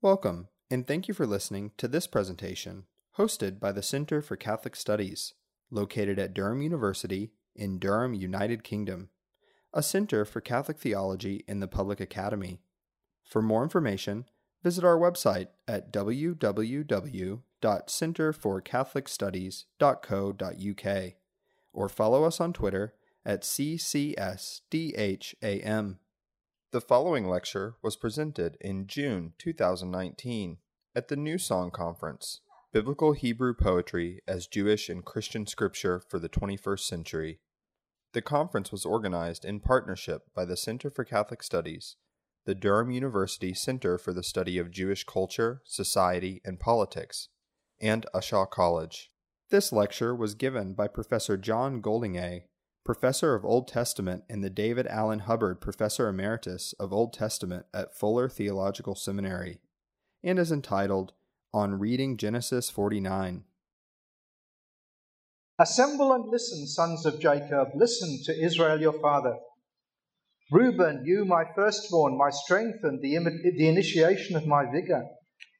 Welcome, and thank you for listening to this presentation hosted by the Center for Catholic Studies, located at Durham University in Durham, United Kingdom, a center for Catholic theology in the Public Academy. For more information, visit our website at www.centerforcatholicstudies.co.uk or follow us on Twitter at CCSDHAM. The following lecture was presented in June 2019 at the New Song Conference Biblical Hebrew Poetry as Jewish and Christian Scripture for the 21st Century. The conference was organized in partnership by the Center for Catholic Studies, the Durham University Center for the Study of Jewish Culture, Society, and Politics, and Ushaw College. This lecture was given by Professor John Goldingay Professor of Old Testament and the David Allen Hubbard Professor Emeritus of Old Testament at Fuller Theological Seminary, and is entitled On Reading Genesis 49. Assemble and listen, sons of Jacob, listen to Israel your father. Reuben, you, my firstborn, my strength and the, the initiation of my vigor,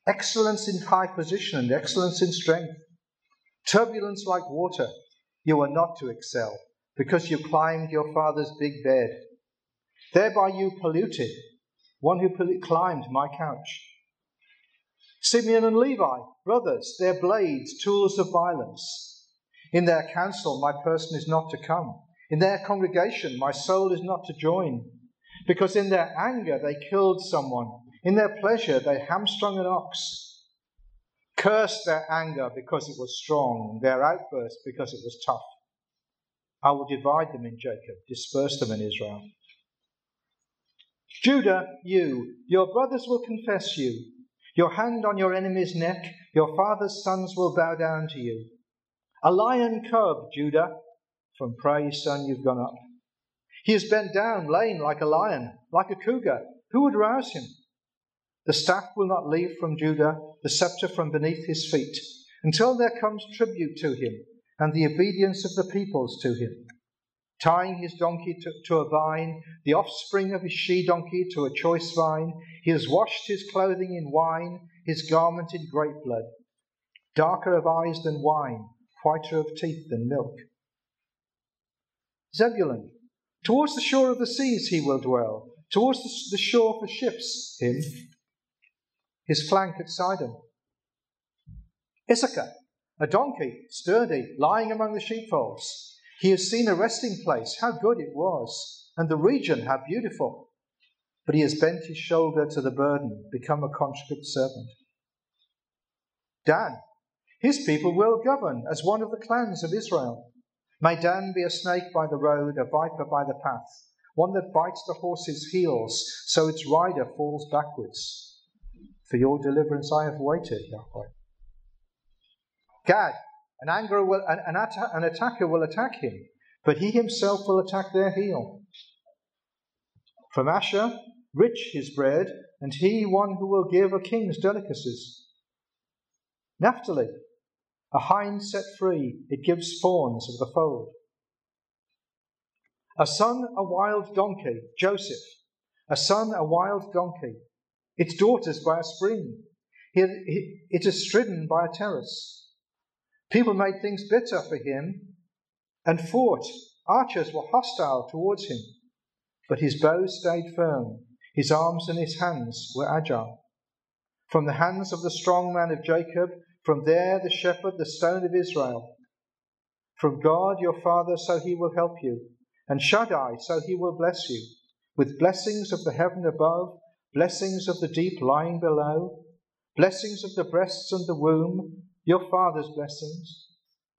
excellence in high position and excellence in strength, turbulence like water, you are not to excel because you climbed your father's big bed. Thereby you polluted, one who climbed my couch. Simeon and Levi, brothers, their blades, tools of violence. In their council, my person is not to come. In their congregation, my soul is not to join. Because in their anger, they killed someone. In their pleasure, they hamstrung an ox. Cursed their anger because it was strong, their outburst because it was tough. I will divide them in Jacob, disperse them in Israel. Judah, you, your brothers will confess you. Your hand on your enemy's neck, your father's sons will bow down to you. A lion cub, Judah, from prey, son, you've gone up. He is bent down, lame like a lion, like a cougar. Who would rouse him? The staff will not leave from Judah, the scepter from beneath his feet, until there comes tribute to him and the obedience of the peoples to him, tying his donkey to, to a vine, the offspring of his she donkey to a choice vine. He has washed his clothing in wine, his garment in grape blood, darker of eyes than wine, whiter of teeth than milk. Zebulun, towards the shore of the seas he will dwell, towards the, the shore for ships, him, his flank at Sidon. Issachar, a donkey, sturdy, lying among the sheepfolds. He has seen a resting place, how good it was, and the region, how beautiful. But he has bent his shoulder to the burden, become a conscript servant. Dan, his people will govern as one of the clans of Israel. May Dan be a snake by the road, a viper by the path, one that bites the horse's heels so its rider falls backwards. For your deliverance I have waited, Yahweh. Gad, an, anger will, an, an, atta- an attacker will attack him, but he himself will attack their heel. From Asher, rich his bread, and he one who will give a king's delicacies. Naphtali, a hind set free, it gives fawns of the fold. A son, a wild donkey, Joseph. A son, a wild donkey. Its daughters by a spring. It is stridden by a terrace. People made things bitter for him and fought. Archers were hostile towards him, but his bow stayed firm. His arms and his hands were agile. From the hands of the strong man of Jacob, from there the shepherd, the stone of Israel. From God your Father, so he will help you, and Shaddai, so he will bless you, with blessings of the heaven above, blessings of the deep lying below, blessings of the breasts and the womb, your father's blessings.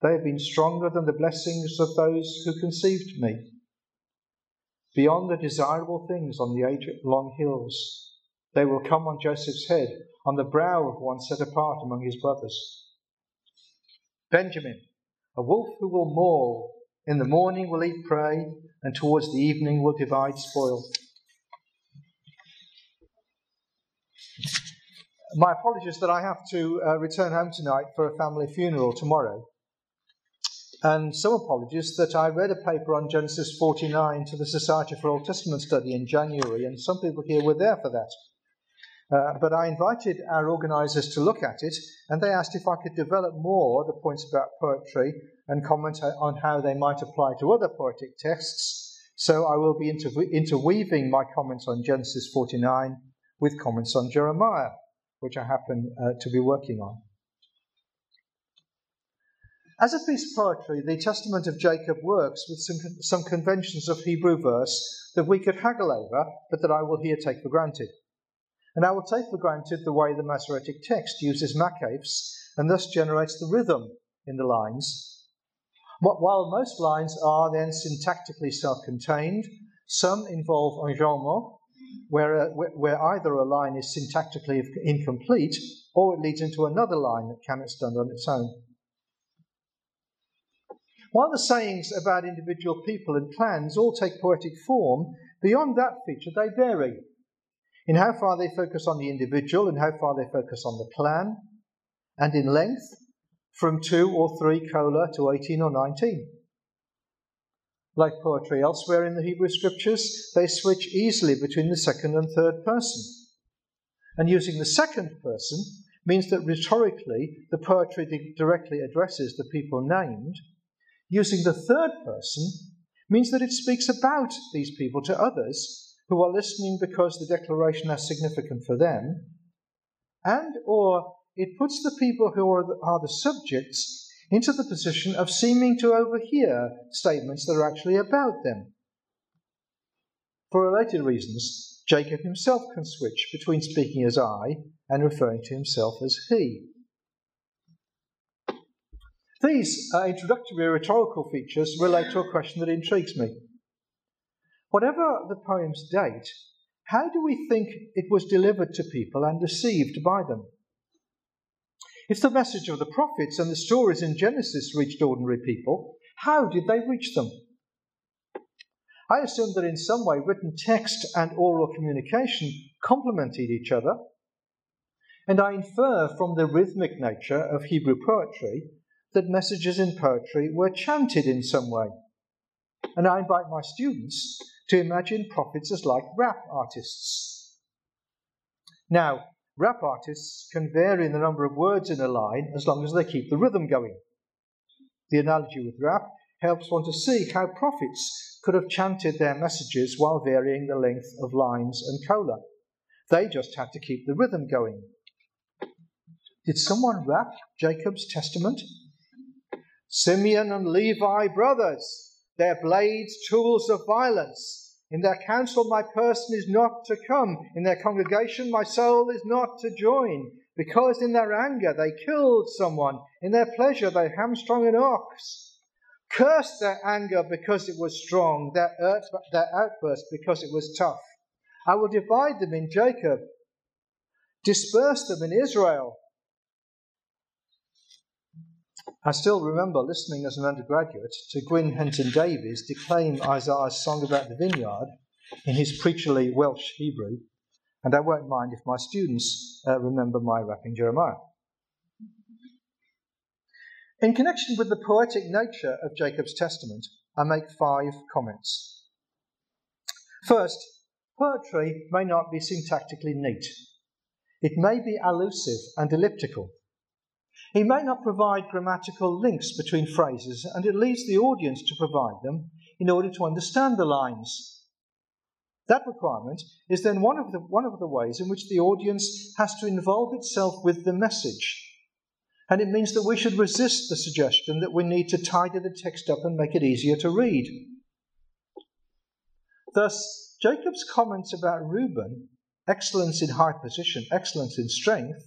They have been stronger than the blessings of those who conceived me. Beyond the desirable things on the age long hills, they will come on Joseph's head, on the brow of one set apart among his brothers. Benjamin, a wolf who will maul, in the morning will eat prey, and towards the evening will divide spoil. My apologies that I have to uh, return home tonight for a family funeral tomorrow. And some apologies that I read a paper on Genesis 49 to the Society for Old Testament Study in January, and some people here were there for that. Uh, but I invited our organisers to look at it, and they asked if I could develop more the points about poetry and comment on how they might apply to other poetic texts. So I will be interweaving my comments on Genesis 49 with comments on Jeremiah, which I happen uh, to be working on. As a piece of poetry, the Testament of Jacob works with some, some conventions of Hebrew verse that we could haggle over, but that I will here take for granted. And I will take for granted the way the Masoretic text uses makafs and thus generates the rhythm in the lines. While most lines are then syntactically self contained, some involve enjambment, where, uh, where either a line is syntactically incomplete or it leads into another line that cannot stand on its own. While the sayings about individual people and clans all take poetic form, beyond that feature they vary in how far they focus on the individual and how far they focus on the clan, and in length, from two or three cola to 18 or 19. Like poetry elsewhere in the Hebrew scriptures, they switch easily between the second and third person. And using the second person means that rhetorically the poetry directly addresses the people named. Using the third person means that it speaks about these people to others who are listening because the declaration is significant for them, and or it puts the people who are the, are the subjects into the position of seeming to overhear statements that are actually about them. For related reasons, Jacob himself can switch between speaking as I and referring to himself as he. These uh, introductory rhetorical features relate to a question that intrigues me. Whatever the poem's date, how do we think it was delivered to people and received by them? If the message of the prophets and the stories in Genesis reached ordinary people, how did they reach them? I assume that in some way written text and oral communication complemented each other, and I infer from the rhythmic nature of Hebrew poetry that messages in poetry were chanted in some way. And I invite my students to imagine prophets as like rap artists. Now, rap artists can vary in the number of words in a line as long as they keep the rhythm going. The analogy with rap helps one to see how prophets could have chanted their messages while varying the length of lines and cola. They just had to keep the rhythm going. Did someone rap Jacob's testament? Simeon and Levi brothers, their blades tools of violence. In their council, my person is not to come. In their congregation, my soul is not to join. Because in their anger they killed someone. In their pleasure they hamstrung an ox. Curse their anger because it was strong, their, their outburst because it was tough. I will divide them in Jacob, disperse them in Israel. I still remember listening as an undergraduate to Gwyn Henton Davies declaim Isaiah's song about the vineyard in his preacherly Welsh Hebrew, and I won't mind if my students uh, remember my rapping Jeremiah. In connection with the poetic nature of Jacob's testament, I make five comments. First, poetry may not be syntactically neat. It may be allusive and elliptical, he may not provide grammatical links between phrases, and it leaves the audience to provide them in order to understand the lines. That requirement is then one of, the, one of the ways in which the audience has to involve itself with the message. And it means that we should resist the suggestion that we need to tidy the text up and make it easier to read. Thus, Jacob's comments about Reuben, excellence in high position, excellence in strength,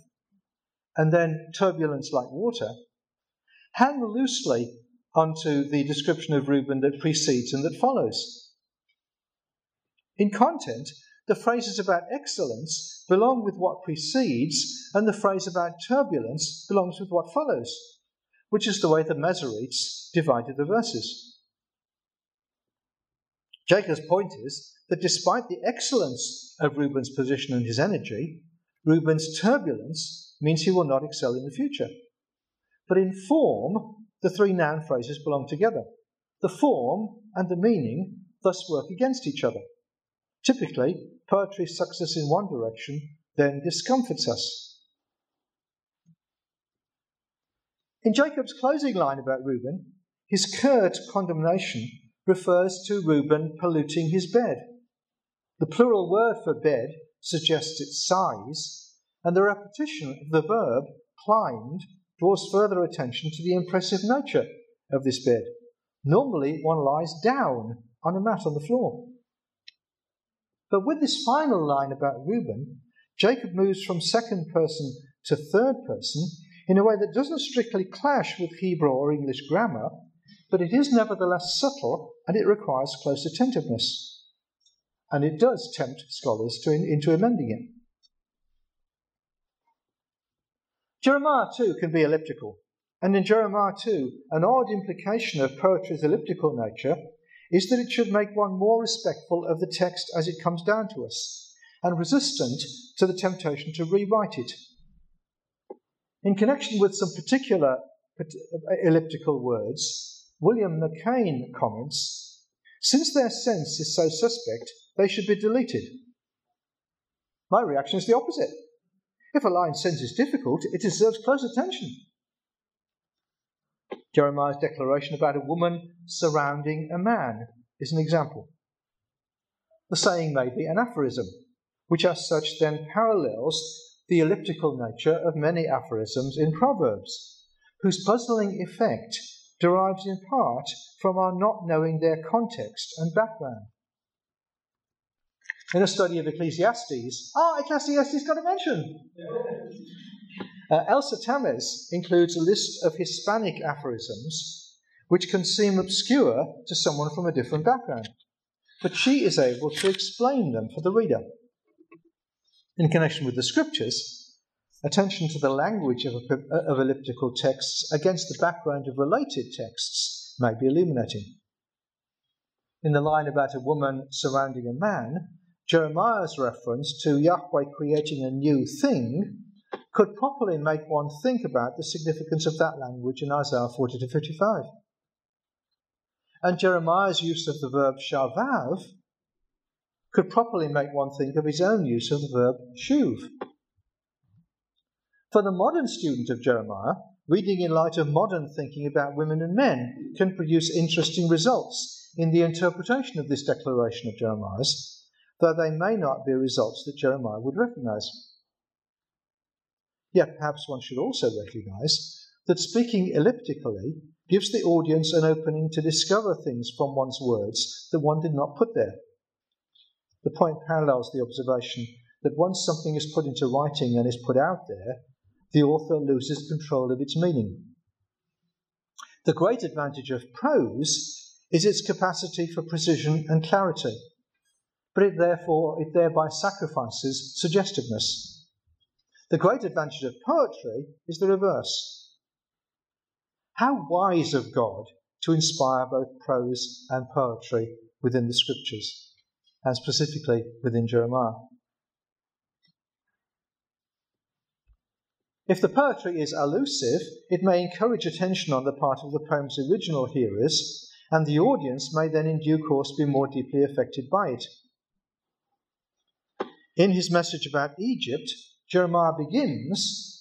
and then turbulence like water, hang loosely onto the description of Reuben that precedes and that follows. In content, the phrases about excellence belong with what precedes, and the phrase about turbulence belongs with what follows, which is the way the Masoretes divided the verses. Jacob's point is that despite the excellence of Reuben's position and his energy, Reuben's turbulence means he will not excel in the future. But in form, the three noun phrases belong together. The form and the meaning thus work against each other. Typically, poetry sucks us in one direction then discomforts us. In Jacob's closing line about Reuben, his curt condemnation refers to Reuben polluting his bed. The plural word for bed suggests its size, and the repetition of the verb climbed draws further attention to the impressive nature of this bed. Normally, one lies down on a mat on the floor. But with this final line about Reuben, Jacob moves from second person to third person in a way that doesn't strictly clash with Hebrew or English grammar, but it is nevertheless subtle and it requires close attentiveness. And it does tempt scholars to, into amending it. Jeremiah too can be elliptical, and in Jeremiah too, an odd implication of poetry's elliptical nature is that it should make one more respectful of the text as it comes down to us, and resistant to the temptation to rewrite it. In connection with some particular elliptical words, William McKane comments Since their sense is so suspect, they should be deleted. My reaction is the opposite. If a line's sense is difficult, it deserves close attention. Jeremiah's declaration about a woman surrounding a man is an example. The saying may be an aphorism, which as such then parallels the elliptical nature of many aphorisms in Proverbs, whose puzzling effect derives in part from our not knowing their context and background. In a study of Ecclesiastes, ah, Ecclesiastes got a mention. Uh, Elsa Tamez includes a list of Hispanic aphorisms which can seem obscure to someone from a different background, but she is able to explain them for the reader. In connection with the scriptures, attention to the language of, of elliptical texts against the background of related texts may be illuminating. In the line about a woman surrounding a man, Jeremiah's reference to Yahweh creating a new thing could properly make one think about the significance of that language in Isaiah 40 to 55. And Jeremiah's use of the verb shavav could properly make one think of his own use of the verb shuv. For the modern student of Jeremiah, reading in light of modern thinking about women and men can produce interesting results in the interpretation of this declaration of Jeremiah's, though they may not be results that Jeremiah would recognize. Yet perhaps one should also recognize that speaking elliptically gives the audience an opening to discover things from one's words that one did not put there. The point parallels the observation that once something is put into writing and is put out there, the author loses control of its meaning. The great advantage of prose is its capacity for precision and clarity, but it therefore it thereby sacrifices suggestiveness. The great advantage of poetry is the reverse. How wise of God to inspire both prose and poetry within the scriptures, and specifically within Jeremiah. If the poetry is allusive, it may encourage attention on the part of the poem's original hearers, and the audience may then in due course be more deeply affected by it. In his message about Egypt, Jeremiah begins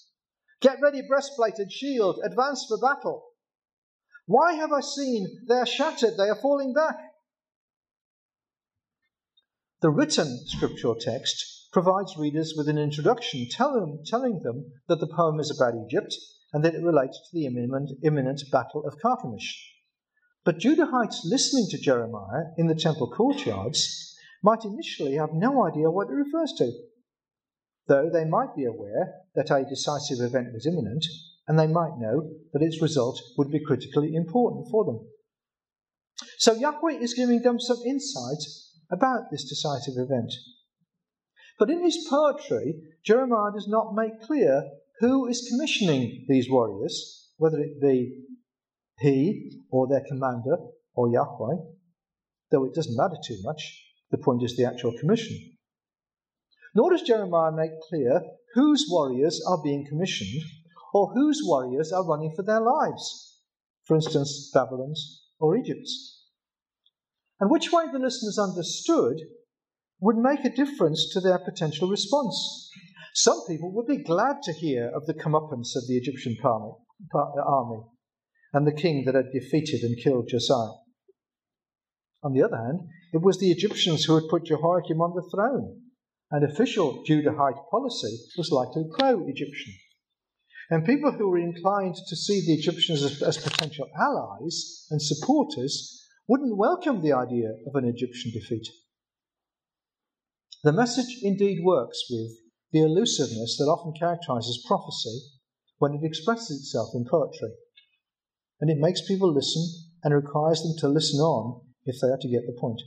Get ready, breastplate and shield, advance for battle. Why have I seen they are shattered, they are falling back? The written scriptural text provides readers with an introduction them, telling them that the poem is about Egypt and that it relates to the imminent, imminent battle of Carchemish. But Judahites listening to Jeremiah in the temple courtyards might initially have no idea what it refers to though they might be aware that a decisive event was imminent, and they might know that its result would be critically important for them. So Yahweh is giving them some insight about this decisive event. But in his poetry, Jeremiah does not make clear who is commissioning these warriors, whether it be he or their commander or Yahweh, though it doesn't matter too much. The point is the actual commission. Nor does Jeremiah make clear whose warriors are being commissioned or whose warriors are running for their lives, for instance, Babylon's or Egypt's. And which way the listeners understood would make a difference to their potential response. Some people would be glad to hear of the comeuppance of the Egyptian army and the king that had defeated and killed Josiah. On the other hand, it was the Egyptians who had put Jehoiakim on the throne, and official Judahite policy was likely pro Egyptian. And people who were inclined to see the Egyptians as, as, potential allies and supporters wouldn't welcome the idea of an Egyptian defeat. The message indeed works with the elusiveness that often characterizes prophecy when it expresses itself in poetry. And it makes people listen and requires them to listen on if they are to get the point.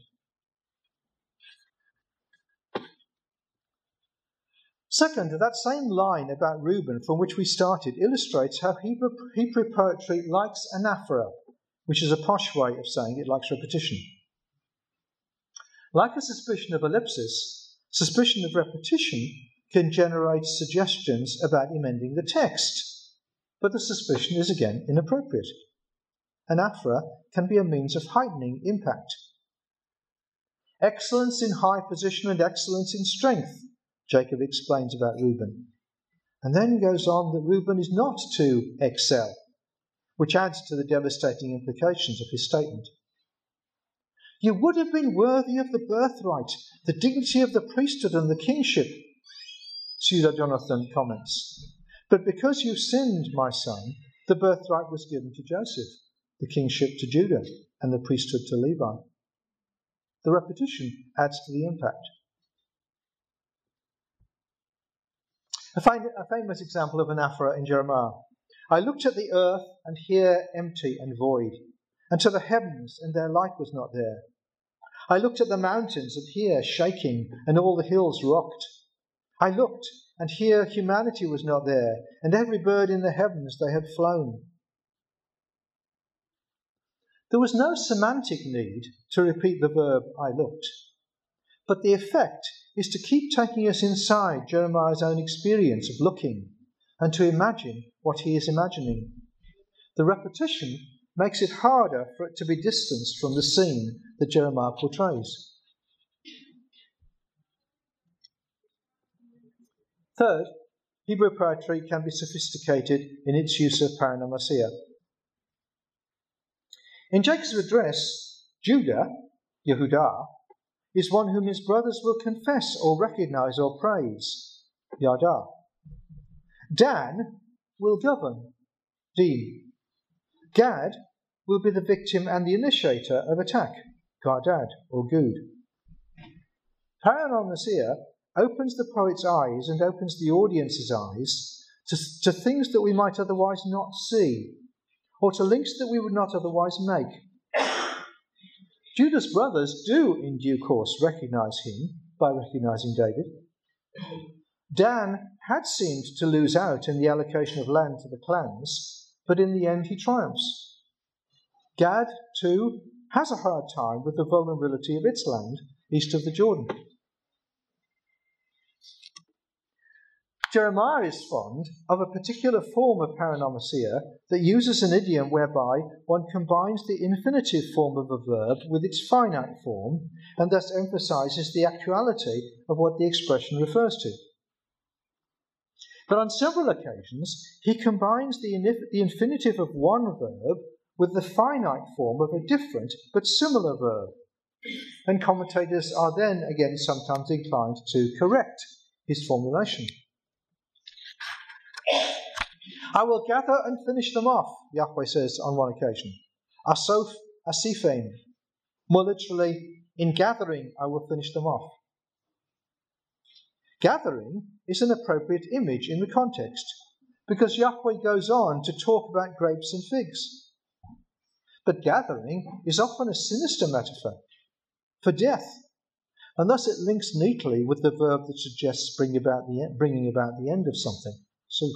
Second, that same line about Reuben from which we started illustrates how Hebrew, poetry likes anaphora, which is a posh way of saying it likes repetition. Like a suspicion of ellipsis, suspicion of repetition can generate suggestions about amending the text, but the suspicion is again inappropriate. Anaphora can be a means of heightening impact. Excellence in high position and excellence in strength Jacob explains about Reuben. And then goes on that Reuben is not to excel, which adds to the devastating implications of his statement. You would have been worthy of the birthright, the dignity of the priesthood, and the kingship, Pseudo Jonathan comments. But because you sinned, my son, the birthright was given to Joseph, the kingship to Judah, and the priesthood to Levi. The repetition adds to the impact. I find a famous example of anaphora in Jeremiah. I looked at the earth, and here empty and void, and to the heavens, and their light was not there. I looked at the mountains, and here shaking, and all the hills rocked. I looked, and here humanity was not there, and every bird in the heavens they had flown. There was no semantic need to repeat the verb I looked, but the effect is to keep taking us inside Jeremiah's own experience of looking and to imagine what he is imagining. The repetition makes it harder for it to be distanced from the scene that Jeremiah portrays. Third, Hebrew poetry can be sophisticated in its use of paronomasia. In Jacob's address, Judah, Yehudah, is one whom his brothers will confess or recognize or praise. Yada. Dan will govern. Din. Gad will be the victim and the initiator of attack. Gardad or Gud. Paronomasia opens the poet's eyes and opens the audience's eyes to, to things that we might otherwise not see, or to links that we would not otherwise make. Judah's brothers do, in due course, recognize him by recognizing David. Dan had seemed to lose out in the allocation of land to the clans, but in the end he triumphs. Gad, too, has a hard time with the vulnerability of its land east of the Jordan. Jeremiah is fond of a particular form of paronomasia that uses an idiom whereby one combines the infinitive form of a verb with its finite form and thus emphasizes the actuality of what the expression refers to. But on several occasions, he combines the, the infinitive of one verb with the finite form of a different but similar verb. And commentators are then again sometimes inclined to correct his formulation. I will gather and finish them off, Yahweh says on one occasion. Asoph Asiphaim. More literally, in gathering, I will finish them off. Gathering is an appropriate image in the context because Yahweh goes on to talk about grapes and figs. But gathering is often a sinister metaphor for death, and thus it links neatly with the verb that suggests bring about the, bringing about the end of something, suf.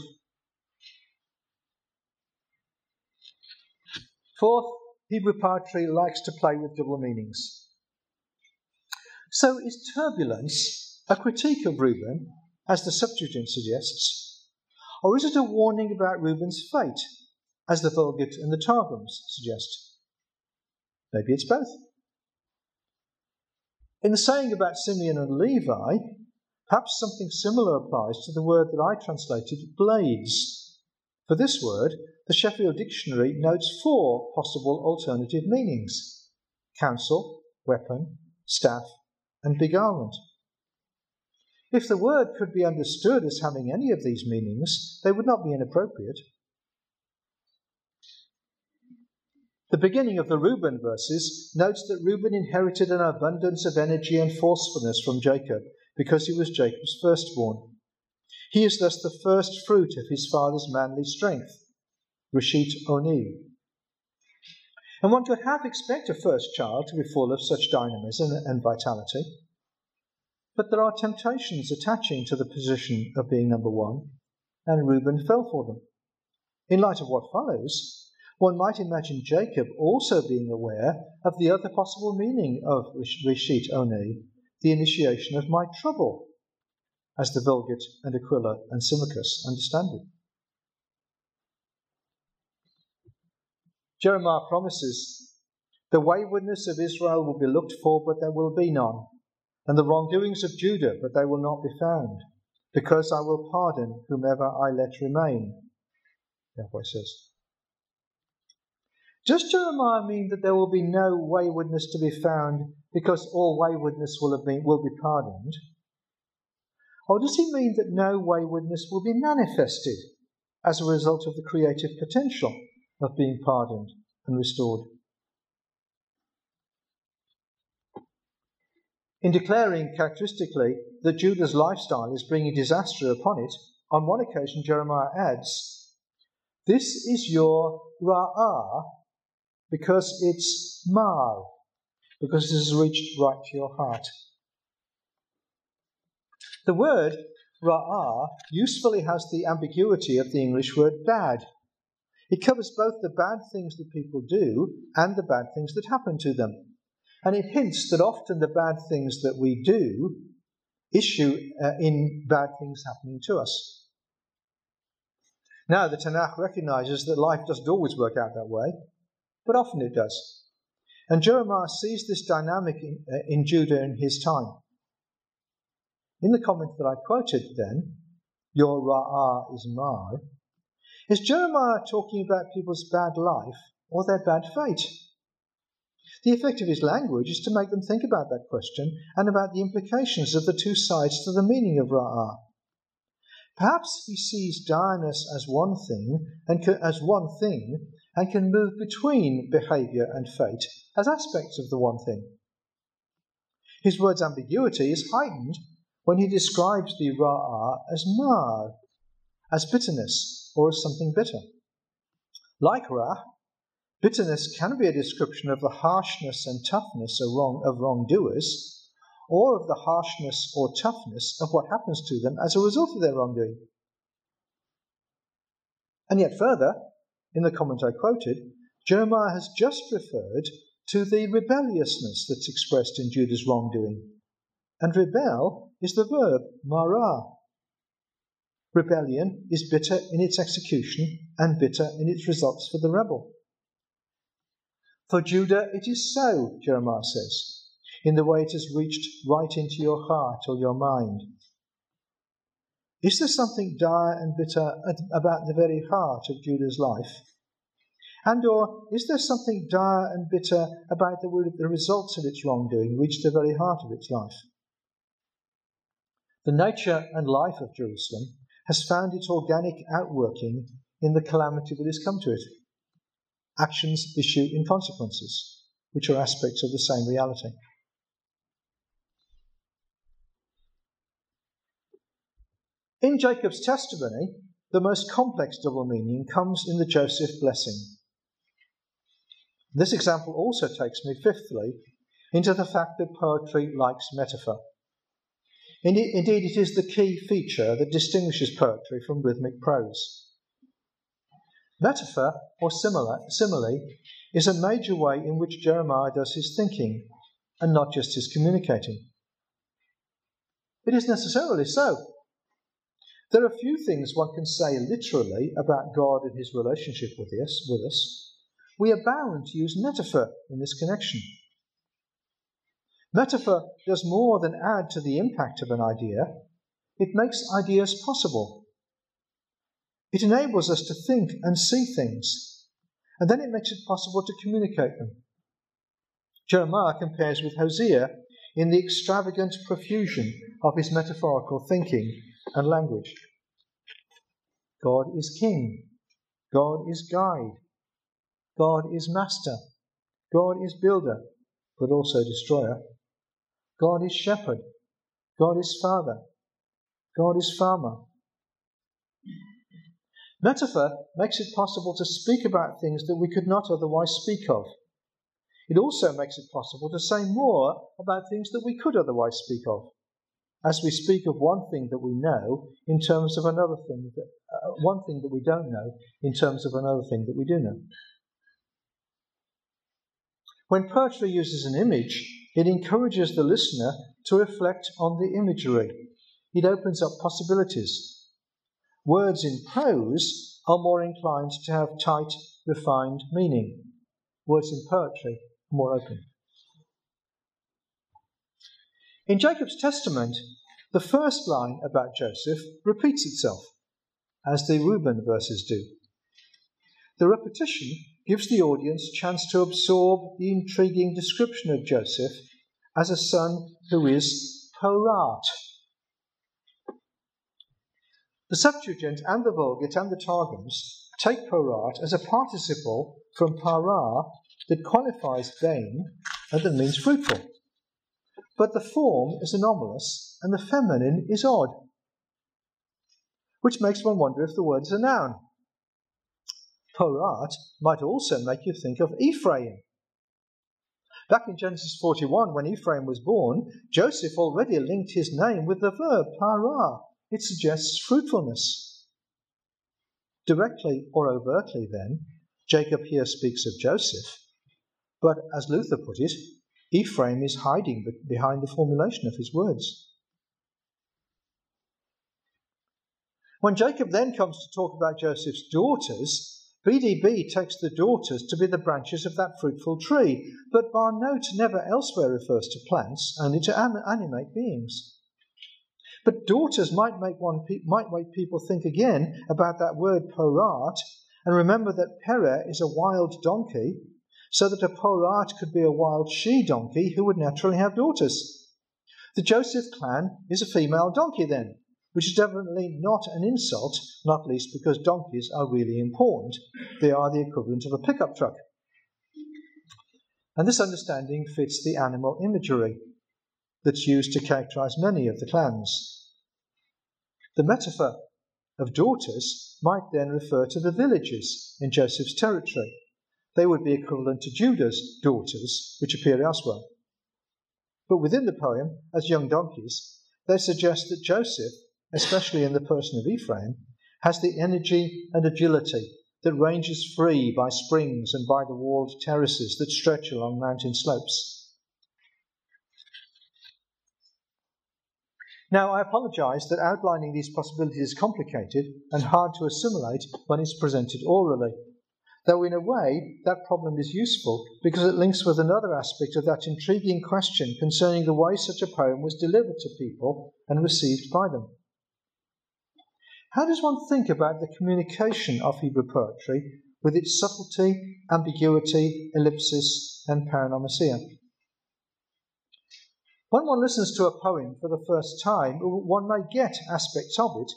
Fourth, Hebrew poetry likes to play with double meanings. So is turbulence a critique of Reuben, as the Septuagint suggests, or is it a warning about Reuben's fate, as the Vulgate and the Targums suggest? Maybe it's both. In the saying about Simeon and Levi, Perhaps something similar applies to the word that I translated blades. For this word, the Sheffield Dictionary notes four possible alternative meanings counsel, weapon, staff, and beguilement. If the word could be understood as having any of these meanings, they would not be inappropriate. The beginning of the Reuben verses notes that Reuben inherited an abundance of energy and forcefulness from Jacob because he was Jacob's firstborn. He is thus the first fruit of his father's manly strength, Reshit Oni. And one could half expect a first child to be full of such dynamism and vitality. But there are temptations attaching to the position of being number one, and Reuben fell for them. In light of what follows, one might imagine Jacob also being aware of the other possible meaning of Reshit Oni, the initiation of my trouble, as the Vulgate and Aquila and Symmachus understand it. Jeremiah promises the waywardness of Israel will be looked for, but there will be none, and the wrongdoings of Judah, but they will not be found, because I will pardon whomever I let remain. Yahweh says. Does Jeremiah mean that there will be no waywardness to be found because all waywardness will, have been, will be pardoned? Or does he mean that no waywardness will be manifested as a result of the creative potential of being pardoned and restored? In declaring characteristically that Judah's lifestyle is bringing disaster upon it, on one occasion Jeremiah adds, This is your ra'ah because it's mar, because it has reached right to your heart. The word ra'ah usefully has the ambiguity of the English word bad. It covers both the bad things that people do and the bad things that happen to them. And it hints that often the bad things that we do issue uh, in bad things happening to us. Now, the Tanakh recognizes that life doesn't always work out that way but often it does. And Jeremiah sees this dynamic in, uh, in Judah in his time. In the comment that I quoted then, your Ra'ah is Mar, is Jeremiah talking about people's bad life or their bad fate? The effect of his language is to make them think about that question and about the implications of the two sides to the meaning of Ra'ah. Perhaps he sees direness as one thing and as one thing and can move between behavior and fate as aspects of the one thing. His word's ambiguity is heightened when he describes the ra'ah as mar, as bitterness, or as something bitter. Like ra, bitterness can be a description of the harshness and toughness of, wrong, of wrongdoers, or of the harshness or toughness of what happens to them as a result of their wrongdoing. And yet, further, in the comment I quoted, Jeremiah has just referred to the rebelliousness that's expressed in Judah's wrongdoing. And rebel is the verb marah. Rebellion is bitter in its execution and bitter in its results for the rebel. For Judah it is so, Jeremiah says, in the way it has reached right into your heart or your mind. Is there something dire and bitter about the very heart of Judah's life? And or is there something dire and bitter about the, the results of its wrongdoing reach the very heart of its life? The nature and life of Jerusalem has found its organic outworking in the calamity that has come to it. Actions issue in consequences, which are aspects of the same reality. In Jacob's testimony, the most complex double meaning comes in the Joseph blessing. This example also takes me, fifthly, into the fact that poetry likes metaphor. Indeed, it is the key feature that distinguishes poetry from rhythmic prose. Metaphor, or simile, simile, is a major way in which Jeremiah does his thinking, and not just his communicating. It is necessarily so. There are few things one can say literally about God and his relationship with us, with us. We are bound to use metaphor in this connection. Metaphor does more than add to the impact of an idea, it makes ideas possible. It enables us to think and see things, and then it makes it possible to communicate them. Jeremiah compares with Hosea in the extravagant profusion of his metaphorical thinking and language. God is king. God is guide. God is master. God is builder, but also destroyer. God is shepherd. God is father. God is farmer. Metaphor makes it possible to speak about things that we could not otherwise speak of. It also makes it possible to say more about things that we could otherwise speak of, as we speak of one thing that we know in terms of another thing, that, uh, one thing that we don't know in terms of another thing that we do know. When poetry uses an image, it encourages the listener to reflect on the imagery. It opens up possibilities. Words in prose are more inclined to have tight, refined meaning. Words in poetry more open. In Jacob's testament, the first line about Joseph repeats itself, as the Reuben verses do. The repetition gives the audience chance to absorb the intriguing description of Joseph as a son who is porat. The Septuagint and the Vulgate and the Targums take porat as a participle from para, that qualifies vain and that means fruitful. But the form is anomalous and the feminine is odd, which makes one wonder if the word is a noun. Porat might also make you think of Ephraim. Back in Genesis 41, when Ephraim was born, Joseph already linked his name with the verb para. It suggests fruitfulness. Directly or overtly, then, Jacob here speaks of Joseph but as Luther put it, Ephraim is hiding behind the formulation of his words. When Jacob then comes to talk about Joseph's daughters, BDB takes the daughters to be the branches of that fruitful tree, but banot never elsewhere refers to plants, only to animate beings. But daughters might make one might make people think again about that word porat, and remember that pere is a wild donkey, so that a porat could be a wild she donkey who would naturally have daughters. The Joseph clan is a female donkey, then, which is definitely not an insult, not least because donkeys are really important. They are the equivalent of a pickup truck. And this understanding fits the animal imagery that's used to characterize many of the clans. The metaphor of daughters might then refer to the villages in Joseph's territory they would be equivalent to Judah's daughters, which appear elsewhere. But within the poem, as young donkeys, they suggest that Joseph, especially in the person of Ephraim, has the energy and agility that ranges free by springs and by the walled terraces that stretch along mountain slopes. Now, I apologize that outlining these possibilities is complicated and hard to assimilate when it's presented orally. Though, in a way, that problem is useful because it links with another aspect of that intriguing question concerning the way such a poem was delivered to people and received by them. How does one think about the communication of Hebrew poetry with its subtlety, ambiguity, ellipsis, and paronomasia? When one listens to a poem for the first time, one may get aspects of it,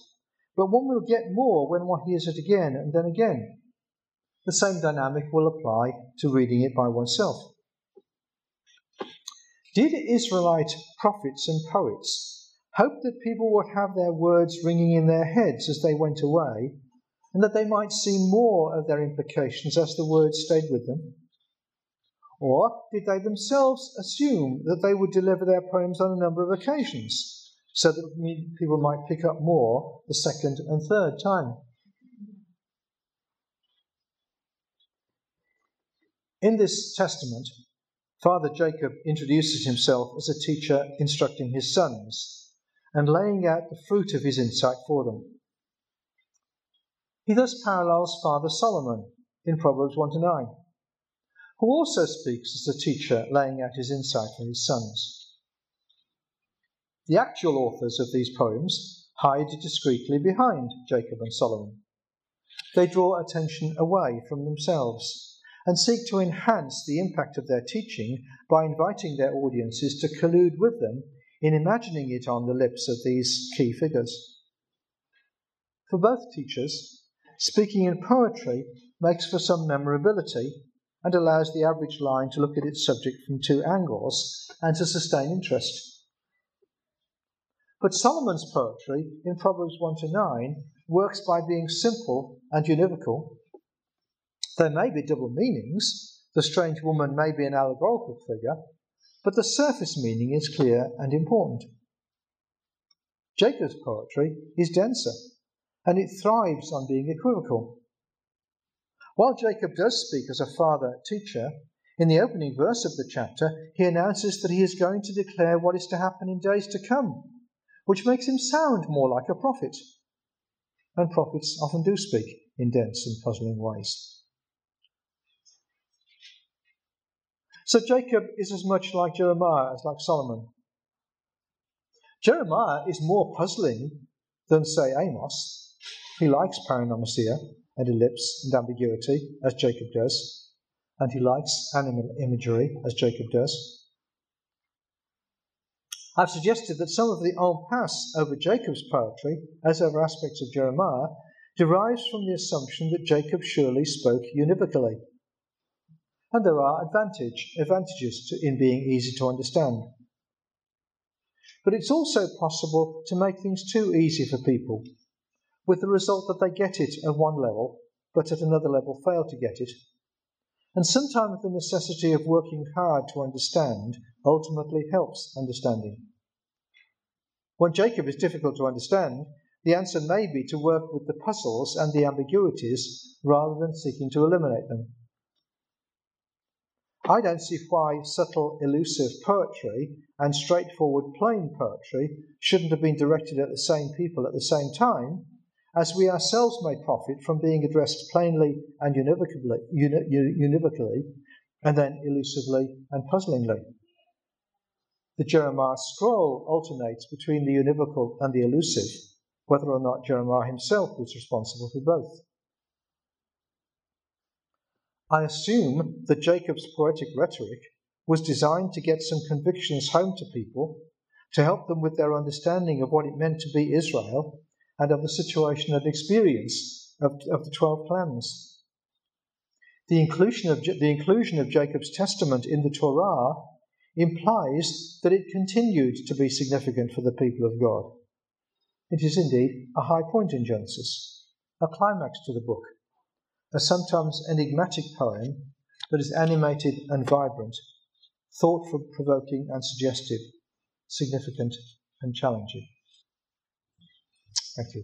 but one will get more when one hears it again and then again. The same dynamic will apply to reading it by oneself. Did Israelite prophets and poets hope that people would have their words ringing in their heads as they went away, and that they might see more of their implications as the words stayed with them? Or did they themselves assume that they would deliver their poems on a number of occasions, so that people might pick up more the second and third time? In this testament, Father Jacob introduces himself as a teacher instructing his sons and laying out the fruit of his insight for them. He thus parallels Father Solomon in Proverbs 1 to 9, who also speaks as a teacher laying out his insight for his sons. The actual authors of these poems hide discreetly behind Jacob and Solomon. They draw attention away from themselves and seek to enhance the impact of their teaching by inviting their audiences to collude with them in imagining it on the lips of these key figures. For both teachers, speaking in poetry makes for some memorability and allows the average line to look at its subject from two angles and to sustain interest. But Solomon's poetry in Proverbs 1 to 9 works by being simple and univocal. There may be double meanings, the strange woman may be an allegorical figure, but the surface meaning is clear and important. Jacob's poetry is denser, and it thrives on being equivocal. While Jacob does speak as a father teacher, in the opening verse of the chapter, he announces that he is going to declare what is to happen in days to come, which makes him sound more like a prophet. And prophets often do speak in dense and puzzling ways. So Jacob is as much like Jeremiah as like Solomon. Jeremiah is more puzzling than, say, Amos. He likes paronomasia and ellipse and ambiguity, as Jacob does, and he likes animal imagery, as Jacob does. I've suggested that some of the impasse over Jacob's poetry, as over aspects of Jeremiah, derives from the assumption that Jacob surely spoke univocally. And there are advantage, advantages to, in being easy to understand. But it's also possible to make things too easy for people with the result that they get it at one level, but at another level fail to get it. And sometimes the necessity of working hard to understand ultimately helps understanding. When Jacob is difficult to understand, the answer may be to work with the puzzles and the ambiguities rather than seeking to eliminate them. I don't see why subtle, elusive poetry and straightforward, plain poetry shouldn't have been directed at the same people at the same time as we ourselves may profit from being addressed plainly and univocally, univocally and then elusively and puzzlingly. The Jeremiah scroll alternates between the univocal and the elusive, whether or not Jeremiah himself was responsible for both. I assume that Jacob's poetic rhetoric was designed to get some convictions home to people, to help them with their understanding of what it meant to be Israel and of the situation and experience of, of the 12 clans. The inclusion, of, the inclusion of Jacob's testament in the Torah implies that it continued to be significant for the people of God. It is indeed a high point in Genesis, a climax to the book, a sometimes enigmatic poem that is animated and vibrant, thought provoking and suggestive, significant and challenging. Thank you.